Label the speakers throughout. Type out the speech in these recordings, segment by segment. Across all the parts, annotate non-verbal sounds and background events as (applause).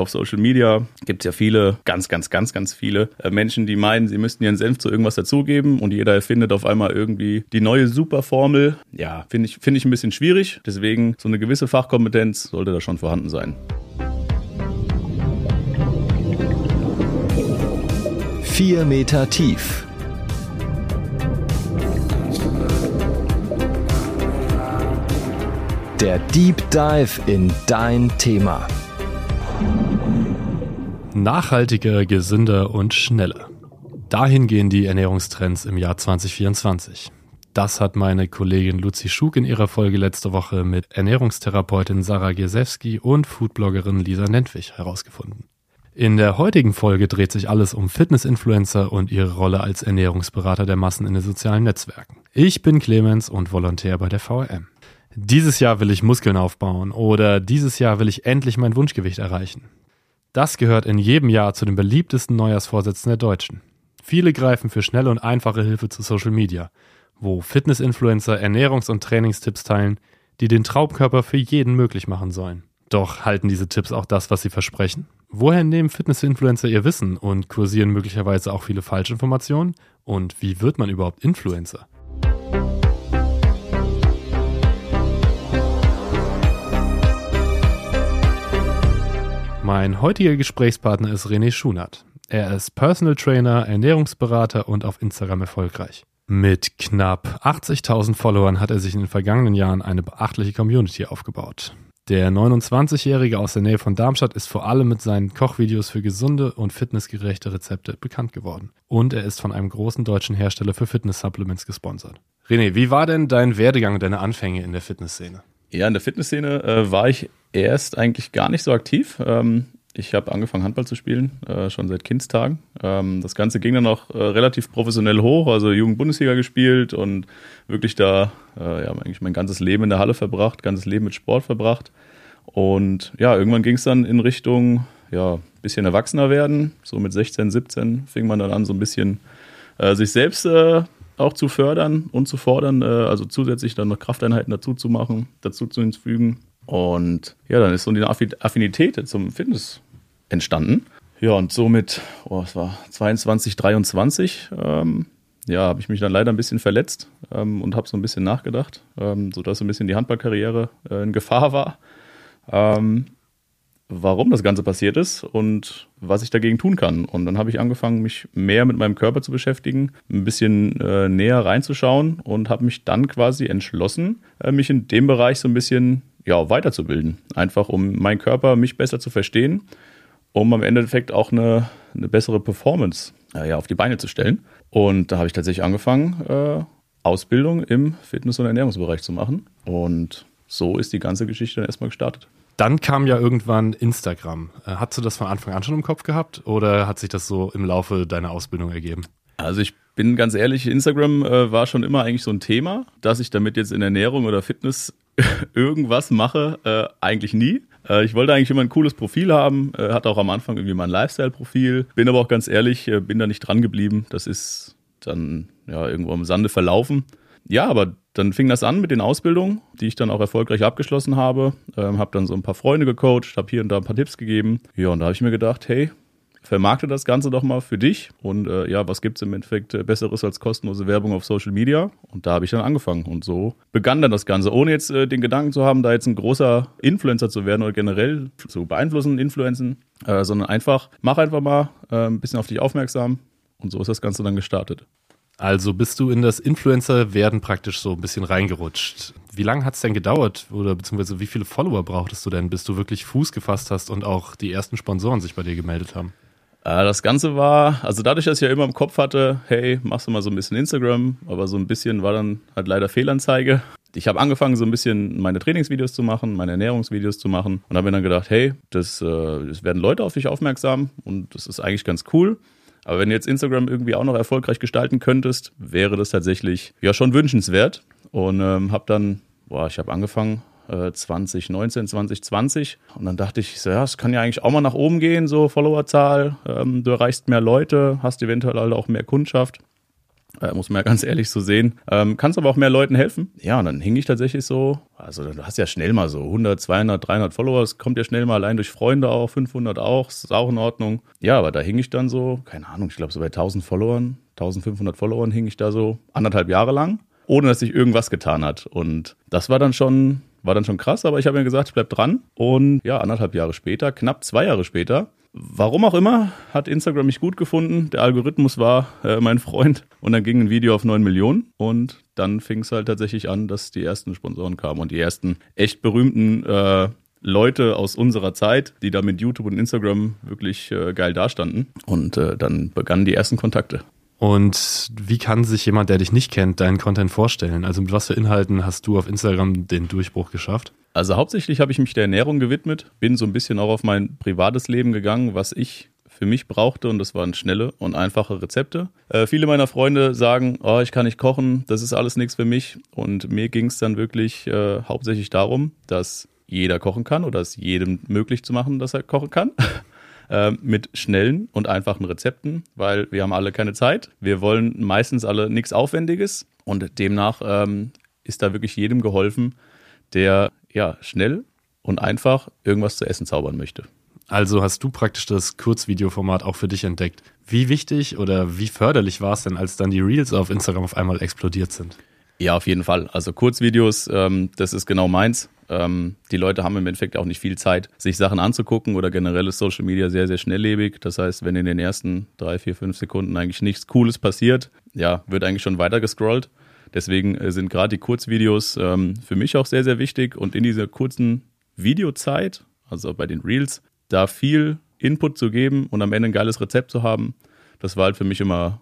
Speaker 1: auf Social Media gibt es ja viele, ganz, ganz, ganz, ganz viele äh, Menschen, die meinen, sie müssten ihren Senf zu irgendwas dazugeben und jeder erfindet auf einmal irgendwie die neue Superformel. Ja, finde ich, finde ich ein bisschen schwierig. Deswegen so eine gewisse Fachkompetenz sollte da schon vorhanden sein.
Speaker 2: Vier Meter tief. Der Deep Dive in dein Thema.
Speaker 3: Nachhaltiger, gesünder und schneller. Dahin gehen die Ernährungstrends im Jahr 2024. Das hat meine Kollegin Luzi Schug in ihrer Folge letzte Woche mit Ernährungstherapeutin Sarah Giesewski und Foodbloggerin Lisa Nentwich herausgefunden. In der heutigen Folge dreht sich alles um Fitness-Influencer und ihre Rolle als Ernährungsberater der Massen in den sozialen Netzwerken. Ich bin Clemens und Volontär bei der VRM dieses Jahr will ich Muskeln aufbauen oder dieses Jahr will ich endlich mein Wunschgewicht erreichen. Das gehört in jedem Jahr zu den beliebtesten Neujahrsvorsätzen der Deutschen. Viele greifen für schnelle und einfache Hilfe zu Social Media, wo Fitness-Influencer Ernährungs- und Trainingstipps teilen, die den Traumkörper für jeden möglich machen sollen. Doch halten diese Tipps auch das, was sie versprechen? Woher nehmen Fitness-Influencer ihr Wissen und kursieren möglicherweise auch viele Falschinformationen? Und wie wird man überhaupt Influencer? Mein heutiger Gesprächspartner ist René Schunert. Er ist Personal Trainer, Ernährungsberater und auf Instagram erfolgreich. Mit knapp 80.000 Followern hat er sich in den vergangenen Jahren eine beachtliche Community aufgebaut. Der 29-Jährige aus der Nähe von Darmstadt ist vor allem mit seinen Kochvideos für gesunde und fitnessgerechte Rezepte bekannt geworden. Und er ist von einem großen deutschen Hersteller für Fitness-Supplements gesponsert. René, wie war denn dein Werdegang und deine Anfänge in der Fitnessszene?
Speaker 1: Ja, in der Fitnessszene äh, war ich erst eigentlich gar nicht so aktiv. Ähm, ich habe angefangen, Handball zu spielen, äh, schon seit Kindstagen. Ähm, das Ganze ging dann auch äh, relativ professionell hoch, also Jugend-Bundesliga gespielt und wirklich da, äh, ja, eigentlich mein ganzes Leben in der Halle verbracht, ganzes Leben mit Sport verbracht. Und ja, irgendwann ging es dann in Richtung, ja, bisschen erwachsener werden. So mit 16, 17 fing man dann an, so ein bisschen äh, sich selbst äh, auch zu fördern und zu fordern, äh, also zusätzlich dann noch Krafteinheiten dazu zu machen, dazu zu hinzufügen. Und ja, dann ist so eine Affinität zum Fitness entstanden. Ja, und somit, oh, es war 22, 23, ähm, ja, habe ich mich dann leider ein bisschen verletzt ähm, und habe so ein bisschen nachgedacht, ähm, sodass so ein bisschen die Handballkarriere äh, in Gefahr war. Ähm, warum das Ganze passiert ist und was ich dagegen tun kann. Und dann habe ich angefangen, mich mehr mit meinem Körper zu beschäftigen, ein bisschen äh, näher reinzuschauen und habe mich dann quasi entschlossen, äh, mich in dem Bereich so ein bisschen ja, weiterzubilden. Einfach um meinen Körper, mich besser zu verstehen, um am Endeffekt auch eine, eine bessere Performance äh, ja, auf die Beine zu stellen. Und da habe ich tatsächlich angefangen, äh, Ausbildung im Fitness- und Ernährungsbereich zu machen. Und so ist die ganze Geschichte dann erstmal gestartet.
Speaker 3: Dann kam ja irgendwann Instagram. Äh, hast du das von Anfang an schon im Kopf gehabt oder hat sich das so im Laufe deiner Ausbildung ergeben?
Speaker 1: Also ich bin ganz ehrlich, Instagram äh, war schon immer eigentlich so ein Thema, dass ich damit jetzt in Ernährung oder Fitness (laughs) irgendwas mache, äh, eigentlich nie. Ich wollte eigentlich immer ein cooles Profil haben, hatte auch am Anfang irgendwie mein Lifestyle-Profil, bin aber auch ganz ehrlich, bin da nicht dran geblieben. Das ist dann ja irgendwo im Sande verlaufen. Ja, aber dann fing das an mit den Ausbildungen, die ich dann auch erfolgreich abgeschlossen habe. Ähm, habe dann so ein paar Freunde gecoacht, habe hier und da ein paar Tipps gegeben. Ja, und da habe ich mir gedacht, hey, vermarkte das Ganze doch mal für dich. Und äh, ja, was gibt es im Endeffekt äh, Besseres als kostenlose Werbung auf Social Media? Und da habe ich dann angefangen. Und so begann dann das Ganze, ohne jetzt äh, den Gedanken zu haben, da jetzt ein großer Influencer zu werden oder generell zu beeinflussen, Influenzen, äh, sondern einfach, mach einfach mal äh, ein bisschen auf dich aufmerksam. Und so ist das Ganze dann gestartet.
Speaker 3: Also bist du in das Influencer-Werden praktisch so ein bisschen reingerutscht. Wie lange hat es denn gedauert oder beziehungsweise wie viele Follower brauchtest du denn, bis du wirklich Fuß gefasst hast und auch die ersten Sponsoren sich bei dir gemeldet haben?
Speaker 1: Äh, das Ganze war, also dadurch, dass ich ja immer im Kopf hatte, hey, machst du mal so ein bisschen Instagram, aber so ein bisschen war dann halt leider Fehlanzeige. Ich habe angefangen, so ein bisschen meine Trainingsvideos zu machen, meine Ernährungsvideos zu machen und habe mir dann gedacht, hey, das, äh, das werden Leute auf dich aufmerksam und das ist eigentlich ganz cool. Aber wenn du jetzt Instagram irgendwie auch noch erfolgreich gestalten könntest, wäre das tatsächlich ja schon wünschenswert. Und ähm, habe dann, boah, ich habe angefangen äh, 2019, 2020 und dann dachte ich, so, ja, es kann ja eigentlich auch mal nach oben gehen, so Followerzahl. Ähm, du erreichst mehr Leute, hast eventuell auch mehr Kundschaft. Äh, muss man ja (laughs) ganz ehrlich so sehen. Ähm, kannst aber auch mehr Leuten helfen. Ja, und dann hing ich tatsächlich so, also du hast ja schnell mal so 100, 200, 300 Follower, das kommt ja schnell mal allein durch Freunde auch, 500 auch, ist auch in Ordnung. Ja, aber da hing ich dann so, keine Ahnung, ich glaube so bei 1000 Followern, 1500 Followern hing ich da so anderthalb Jahre lang, ohne dass sich irgendwas getan hat. Und das war dann schon, war dann schon krass, aber ich habe mir gesagt, ich bleib dran. Und ja, anderthalb Jahre später, knapp zwei Jahre später, Warum auch immer, hat Instagram mich gut gefunden. Der Algorithmus war äh, mein Freund. Und dann ging ein Video auf 9 Millionen. Und dann fing es halt tatsächlich an, dass die ersten Sponsoren kamen und die ersten echt berühmten äh, Leute aus unserer Zeit, die da mit YouTube und Instagram wirklich äh, geil dastanden. Und äh, dann begannen die ersten Kontakte.
Speaker 3: Und wie kann sich jemand, der dich nicht kennt, deinen Content vorstellen? Also mit was für Inhalten hast du auf Instagram den Durchbruch geschafft?
Speaker 1: Also hauptsächlich habe ich mich der Ernährung gewidmet, bin so ein bisschen auch auf mein privates Leben gegangen, was ich für mich brauchte und das waren schnelle und einfache Rezepte. Äh, viele meiner Freunde sagen, oh, ich kann nicht kochen, das ist alles nichts für mich und mir ging es dann wirklich äh, hauptsächlich darum, dass jeder kochen kann oder es jedem möglich zu machen, dass er kochen kann. (laughs) äh, mit schnellen und einfachen Rezepten, weil wir haben alle keine Zeit. Wir wollen meistens alle nichts Aufwendiges und demnach ähm, ist da wirklich jedem geholfen, der ja schnell und einfach irgendwas zu essen zaubern möchte.
Speaker 3: Also hast du praktisch das Kurzvideoformat auch für dich entdeckt. Wie wichtig oder wie förderlich war es denn, als dann die Reels auf Instagram auf einmal explodiert sind?
Speaker 1: Ja, auf jeden Fall. Also Kurzvideos, ähm, das ist genau meins. Ähm, die Leute haben im Endeffekt auch nicht viel Zeit, sich Sachen anzugucken oder generell ist Social Media sehr, sehr schnelllebig. Das heißt, wenn in den ersten drei, vier, fünf Sekunden eigentlich nichts Cooles passiert, ja, wird eigentlich schon weiter gescrollt. Deswegen äh, sind gerade die Kurzvideos ähm, für mich auch sehr, sehr wichtig und in dieser kurzen Videozeit, also bei den Reels, da viel Input zu geben und am Ende ein geiles Rezept zu haben, das war halt für mich immer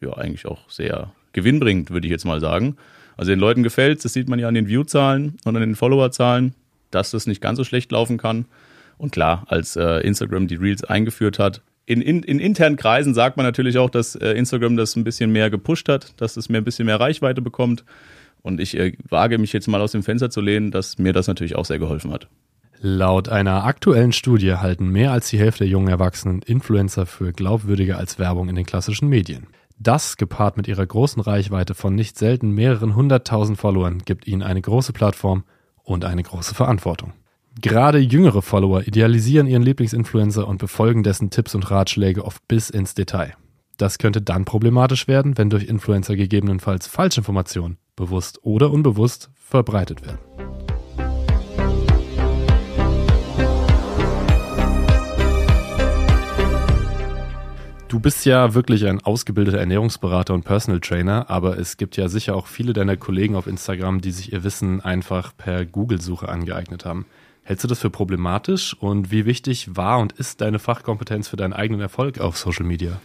Speaker 1: ja eigentlich auch sehr gewinnbringend, würde ich jetzt mal sagen. Also den Leuten gefällt das sieht man ja an den View-Zahlen und an den Follower-Zahlen, dass das nicht ganz so schlecht laufen kann. Und klar, als äh, Instagram die Reels eingeführt hat, in, in, in, internen Kreisen sagt man natürlich auch, dass äh, Instagram das ein bisschen mehr gepusht hat, dass es mehr ein bisschen mehr Reichweite bekommt. Und ich äh, wage mich jetzt mal aus dem Fenster zu lehnen, dass mir das natürlich auch sehr geholfen hat.
Speaker 3: Laut einer aktuellen Studie halten mehr als die Hälfte der jungen Erwachsenen Influencer für glaubwürdiger als Werbung in den klassischen Medien. Das, gepaart mit ihrer großen Reichweite von nicht selten mehreren hunderttausend Followern, gibt ihnen eine große Plattform und eine große Verantwortung. Gerade jüngere Follower idealisieren ihren Lieblingsinfluencer und befolgen dessen Tipps und Ratschläge oft bis ins Detail. Das könnte dann problematisch werden, wenn durch Influencer gegebenenfalls Falschinformationen, bewusst oder unbewusst, verbreitet werden. Du bist ja wirklich ein ausgebildeter Ernährungsberater und Personal Trainer, aber es gibt ja sicher auch viele deiner Kollegen auf Instagram, die sich ihr Wissen einfach per Google-Suche angeeignet haben. Hältst du das für problematisch und wie wichtig war und ist deine Fachkompetenz für deinen eigenen Erfolg auf Social Media?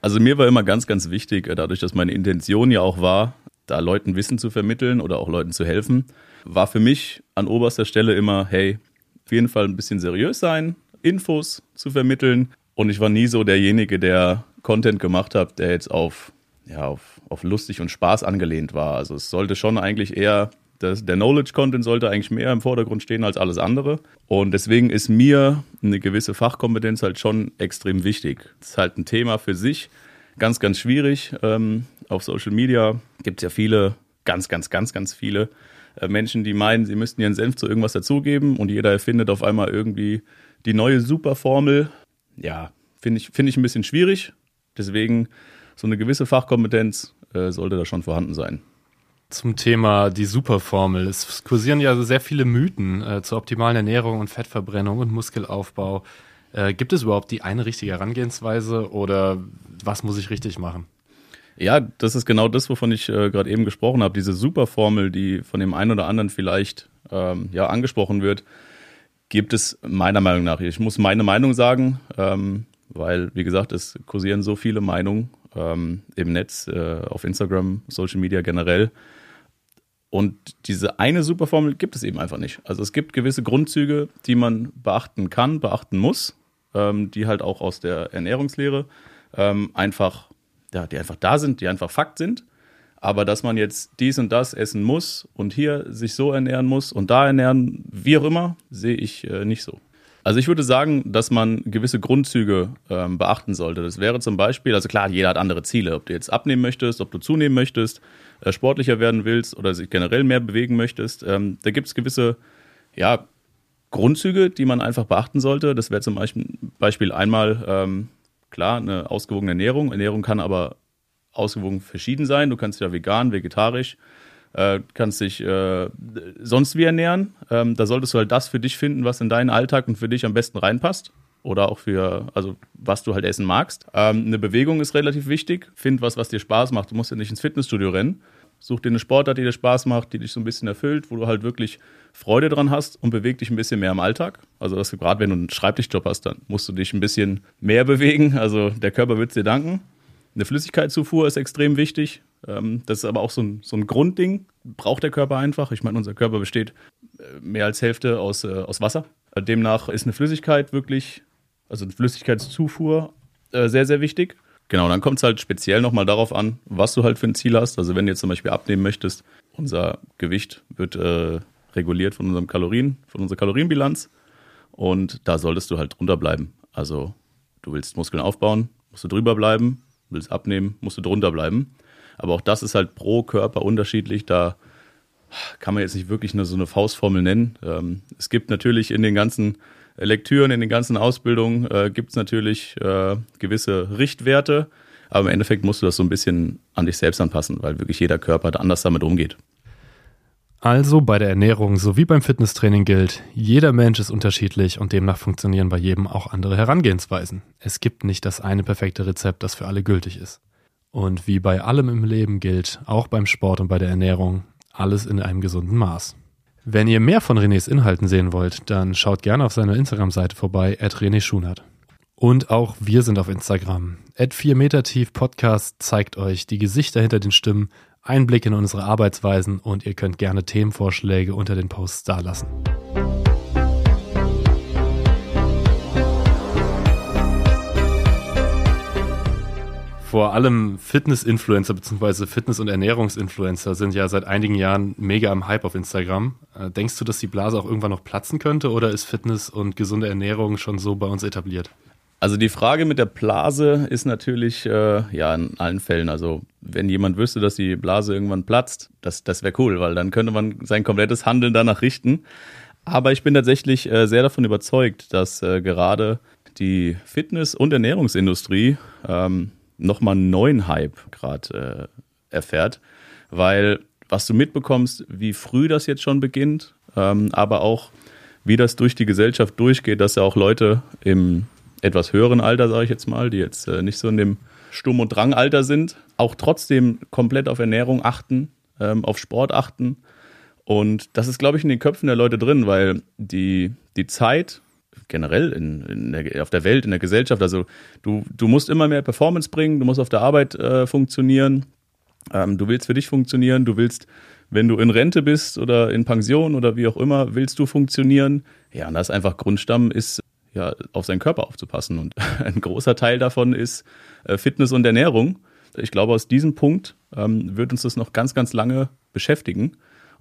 Speaker 1: Also mir war immer ganz, ganz wichtig, äh, dadurch, dass meine Intention ja auch war, da Leuten Wissen zu vermitteln oder auch Leuten zu helfen, war für mich an oberster Stelle immer, hey, auf jeden Fall ein bisschen seriös sein, Infos zu vermitteln, und ich war nie so derjenige, der Content gemacht hat, der jetzt auf, ja, auf, auf lustig und Spaß angelehnt war. Also es sollte schon eigentlich eher, das, der Knowledge-Content sollte eigentlich mehr im Vordergrund stehen als alles andere. Und deswegen ist mir eine gewisse Fachkompetenz halt schon extrem wichtig. Das ist halt ein Thema für sich, ganz, ganz schwierig. Ähm, auf Social Media gibt es ja viele, ganz, ganz, ganz, ganz viele äh, Menschen, die meinen, sie müssten ihren Senf zu irgendwas dazugeben und jeder erfindet auf einmal irgendwie die neue Superformel ja, finde ich, find ich ein bisschen schwierig. Deswegen so eine gewisse Fachkompetenz äh, sollte da schon vorhanden sein.
Speaker 3: Zum Thema die Superformel. Es kursieren ja sehr viele Mythen äh, zur optimalen Ernährung und Fettverbrennung und Muskelaufbau. Äh, gibt es überhaupt die eine richtige Herangehensweise oder was muss ich richtig machen?
Speaker 1: Ja, das ist genau das, wovon ich äh, gerade eben gesprochen habe. Diese Superformel, die von dem einen oder anderen vielleicht ähm, ja, angesprochen wird, gibt es meiner Meinung nach, ich muss meine Meinung sagen, ähm, weil, wie gesagt, es kursieren so viele Meinungen ähm, im Netz, äh, auf Instagram, Social Media generell. Und diese eine Superformel gibt es eben einfach nicht. Also es gibt gewisse Grundzüge, die man beachten kann, beachten muss, ähm, die halt auch aus der Ernährungslehre ähm, einfach, ja, die einfach da sind, die einfach Fakt sind. Aber dass man jetzt dies und das essen muss und hier sich so ernähren muss und da ernähren, wie auch immer, sehe ich äh, nicht so. Also ich würde sagen, dass man gewisse Grundzüge ähm, beachten sollte. Das wäre zum Beispiel, also klar, jeder hat andere Ziele. Ob du jetzt abnehmen möchtest, ob du zunehmen möchtest, äh, sportlicher werden willst oder sich generell mehr bewegen möchtest. Ähm, da gibt es gewisse ja, Grundzüge, die man einfach beachten sollte. Das wäre zum Beispiel einmal, ähm, klar, eine ausgewogene Ernährung. Ernährung kann aber ausgewogen verschieden sein. Du kannst ja vegan, vegetarisch, äh, kannst dich äh, sonst wie ernähren. Ähm, da solltest du halt das für dich finden, was in deinen Alltag und für dich am besten reinpasst. Oder auch für, also was du halt essen magst. Ähm, eine Bewegung ist relativ wichtig. Find was, was dir Spaß macht. Du musst ja nicht ins Fitnessstudio rennen. Such dir eine Sportart, die dir Spaß macht, die dich so ein bisschen erfüllt, wo du halt wirklich Freude dran hast und beweg dich ein bisschen mehr im Alltag. Also gerade wenn du einen Schreibtischjob hast, dann musst du dich ein bisschen mehr (laughs) bewegen. Also der Körper wird es dir danken. Eine Flüssigkeitszufuhr ist extrem wichtig. Ähm, das ist aber auch so ein, so ein Grundding, braucht der Körper einfach. Ich meine, unser Körper besteht äh, mehr als Hälfte aus, äh, aus Wasser. Demnach ist eine Flüssigkeit wirklich, also eine Flüssigkeitszufuhr äh, sehr, sehr wichtig. Genau, dann kommt es halt speziell nochmal darauf an, was du halt für ein Ziel hast. Also wenn du jetzt zum Beispiel abnehmen möchtest, unser Gewicht wird äh, reguliert von unserem Kalorien, von unserer Kalorienbilanz. Und da solltest du halt drunter bleiben. Also du willst Muskeln aufbauen, musst du drüber bleiben, willst abnehmen, musst du drunter bleiben. Aber auch das ist halt pro Körper unterschiedlich. Da kann man jetzt nicht wirklich nur so eine Faustformel nennen. Ähm, es gibt natürlich in den ganzen Lektüren, in den ganzen Ausbildungen, äh, gibt es natürlich äh, gewisse Richtwerte. Aber im Endeffekt musst du das so ein bisschen an dich selbst anpassen, weil wirklich jeder Körper anders damit umgeht.
Speaker 3: Also bei der Ernährung sowie beim Fitnesstraining gilt, jeder Mensch ist unterschiedlich und demnach funktionieren bei jedem auch andere Herangehensweisen. Es gibt nicht das eine perfekte Rezept, das für alle gültig ist. Und wie bei allem im Leben gilt, auch beim Sport und bei der Ernährung, alles in einem gesunden Maß. Wenn ihr mehr von Renés Inhalten sehen wollt, dann schaut gerne auf seiner Instagram-Seite vorbei, at René Schunert. Und auch wir sind auf Instagram. At 4 Meter Tief Podcast zeigt euch die Gesichter hinter den Stimmen, Einblick in unsere Arbeitsweisen und ihr könnt gerne Themenvorschläge unter den Posts dalassen. Vor allem Fitness-Influencer bzw. Fitness- und Ernährungsinfluencer sind ja seit einigen Jahren mega am Hype auf Instagram. Äh, denkst du, dass die Blase auch irgendwann noch platzen könnte oder ist Fitness und gesunde Ernährung schon so bei uns etabliert?
Speaker 1: Also die Frage mit der Blase ist natürlich äh, ja in allen Fällen. Also wenn jemand wüsste, dass die Blase irgendwann platzt, das, das wäre cool, weil dann könnte man sein komplettes Handeln danach richten. Aber ich bin tatsächlich äh, sehr davon überzeugt, dass äh, gerade die Fitness- und Ernährungsindustrie ähm, nochmal einen neuen Hype gerade äh, erfährt, weil was du mitbekommst, wie früh das jetzt schon beginnt, ähm, aber auch wie das durch die Gesellschaft durchgeht, dass ja auch Leute im etwas höheren Alter, sage ich jetzt mal, die jetzt äh, nicht so in dem Sturm- und Drangalter sind, auch trotzdem komplett auf Ernährung achten, ähm, auf Sport achten. Und das ist, glaube ich, in den Köpfen der Leute drin, weil die, die Zeit generell in, in der, auf der Welt, in der Gesellschaft. Also du, du musst immer mehr Performance bringen, du musst auf der Arbeit äh, funktionieren, ähm, du willst für dich funktionieren, du willst, wenn du in Rente bist oder in Pension oder wie auch immer, willst du funktionieren. Ja, und das ist einfach Grundstamm ist, ja, auf seinen Körper aufzupassen. Und (laughs) ein großer Teil davon ist äh, Fitness und Ernährung. Ich glaube, aus diesem Punkt ähm, wird uns das noch ganz, ganz lange beschäftigen.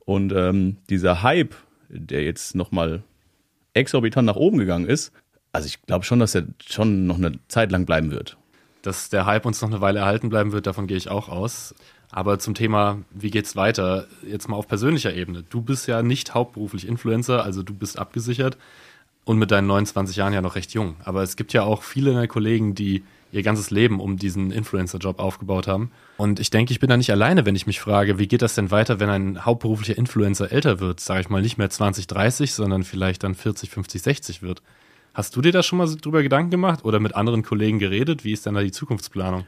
Speaker 1: Und ähm, dieser Hype, der jetzt nochmal exorbitant nach oben gegangen ist. Also ich glaube schon, dass er schon noch eine Zeit lang bleiben wird.
Speaker 3: Dass der Hype uns noch eine Weile erhalten bleiben wird, davon gehe ich auch aus. Aber zum Thema, wie geht's weiter? Jetzt mal auf persönlicher Ebene. Du bist ja nicht hauptberuflich Influencer, also du bist abgesichert und mit deinen 29 Jahren ja noch recht jung. Aber es gibt ja auch viele deiner Kollegen, die ihr ganzes Leben um diesen Influencer-Job aufgebaut haben. Und ich denke, ich bin da nicht alleine, wenn ich mich frage, wie geht das denn weiter, wenn ein hauptberuflicher Influencer älter wird, sage ich mal nicht mehr 20, 30, sondern vielleicht dann 40, 50, 60 wird. Hast du dir da schon mal drüber Gedanken gemacht oder mit anderen Kollegen geredet? Wie ist denn da die Zukunftsplanung?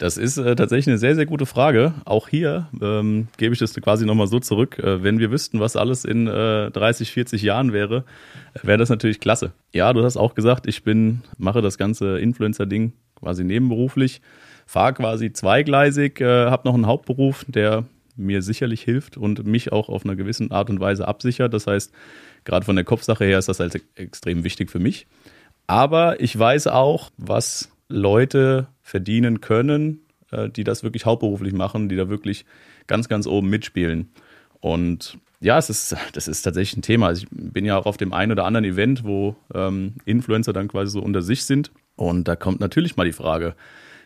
Speaker 1: Das ist äh, tatsächlich eine sehr, sehr gute Frage. Auch hier ähm, gebe ich das quasi nochmal so zurück. Äh, wenn wir wüssten, was alles in äh, 30, 40 Jahren wäre, äh, wäre das natürlich klasse. Ja, du hast auch gesagt, ich bin, mache das ganze Influencer-Ding quasi nebenberuflich, fahre quasi zweigleisig, äh, habe noch einen Hauptberuf, der mir sicherlich hilft und mich auch auf einer gewissen Art und Weise absichert. Das heißt, gerade von der Kopfsache her ist das halt extrem wichtig für mich. Aber ich weiß auch, was Leute verdienen können, äh, die das wirklich hauptberuflich machen, die da wirklich ganz, ganz oben mitspielen. Und ja, es ist, das ist tatsächlich ein Thema. Also ich bin ja auch auf dem einen oder anderen Event, wo ähm, Influencer dann quasi so unter sich sind. Und da kommt natürlich mal die Frage,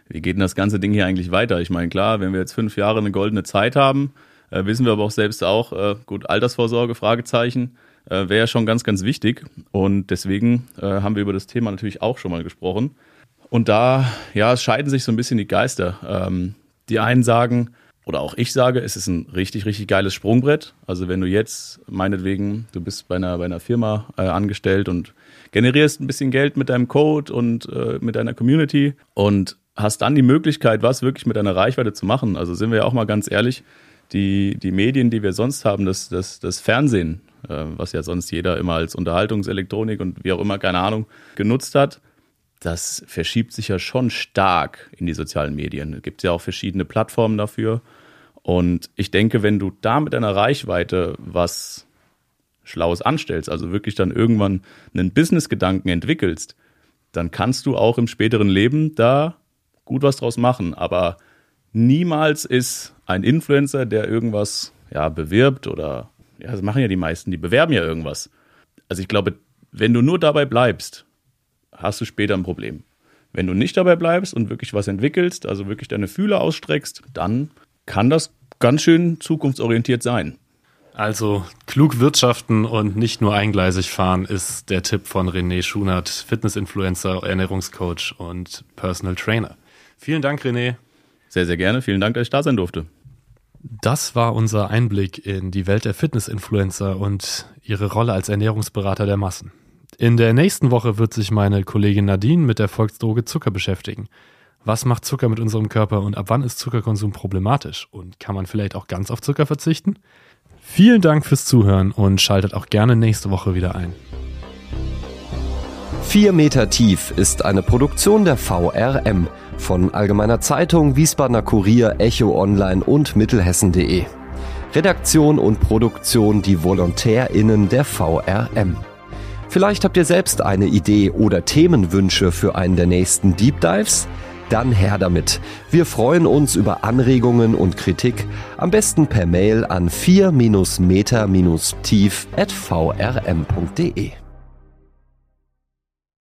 Speaker 1: wie geht denn das ganze Ding hier eigentlich weiter? Ich meine, klar, wenn wir jetzt fünf Jahre eine goldene Zeit haben, äh, wissen wir aber auch selbst auch, äh, gut, Altersvorsorge, Fragezeichen, äh, wäre ja schon ganz, ganz wichtig. Und deswegen äh, haben wir über das Thema natürlich auch schon mal gesprochen. Und da, ja, es scheiden sich so ein bisschen die Geister. Ähm, die einen sagen, oder auch ich sage, es ist ein richtig, richtig geiles Sprungbrett. Also wenn du jetzt, meinetwegen, du bist bei einer, bei einer Firma äh, angestellt und generierst ein bisschen Geld mit deinem Code und äh, mit deiner Community und hast dann die Möglichkeit, was wirklich mit deiner Reichweite zu machen. Also sind wir ja auch mal ganz ehrlich, die, die Medien, die wir sonst haben, das, das, das Fernsehen, äh, was ja sonst jeder immer als Unterhaltungselektronik und wie auch immer, keine Ahnung, genutzt hat, das verschiebt sich ja schon stark in die sozialen Medien. Es gibt ja auch verschiedene Plattformen dafür. Und ich denke, wenn du da mit deiner Reichweite was Schlaues anstellst, also wirklich dann irgendwann einen Business-Gedanken entwickelst, dann kannst du auch im späteren Leben da gut was draus machen. Aber niemals ist ein Influencer, der irgendwas ja, bewirbt oder, ja, das machen ja die meisten, die bewerben ja irgendwas. Also ich glaube, wenn du nur dabei bleibst, hast du später ein Problem. Wenn du nicht dabei bleibst und wirklich was entwickelst, also wirklich deine Fühler ausstreckst, dann kann das ganz schön zukunftsorientiert sein.
Speaker 3: Also klug wirtschaften und nicht nur eingleisig fahren ist der Tipp von René Schunert, Fitnessinfluencer, Ernährungscoach und Personal Trainer. Vielen Dank, René.
Speaker 1: Sehr, sehr gerne. Vielen Dank, dass ich da sein durfte.
Speaker 3: Das war unser Einblick in die Welt der Fitnessinfluencer und ihre Rolle als Ernährungsberater der Massen. In der nächsten Woche wird sich meine Kollegin Nadine mit der Volksdroge Zucker beschäftigen. Was macht Zucker mit unserem Körper und ab wann ist Zuckerkonsum problematisch? Und kann man vielleicht auch ganz auf Zucker verzichten? Vielen Dank fürs Zuhören und schaltet auch gerne nächste Woche wieder ein.
Speaker 2: 4 Meter tief ist eine Produktion der VRM von Allgemeiner Zeitung, Wiesbadener Kurier, Echo Online und Mittelhessen.de. Redaktion und Produktion die VolontärInnen der VRM. Vielleicht habt ihr selbst eine Idee oder Themenwünsche für einen der nächsten Deep Dives? Dann her damit. Wir freuen uns über Anregungen und Kritik, am besten per Mail an 4-meter-tief at vrm.de.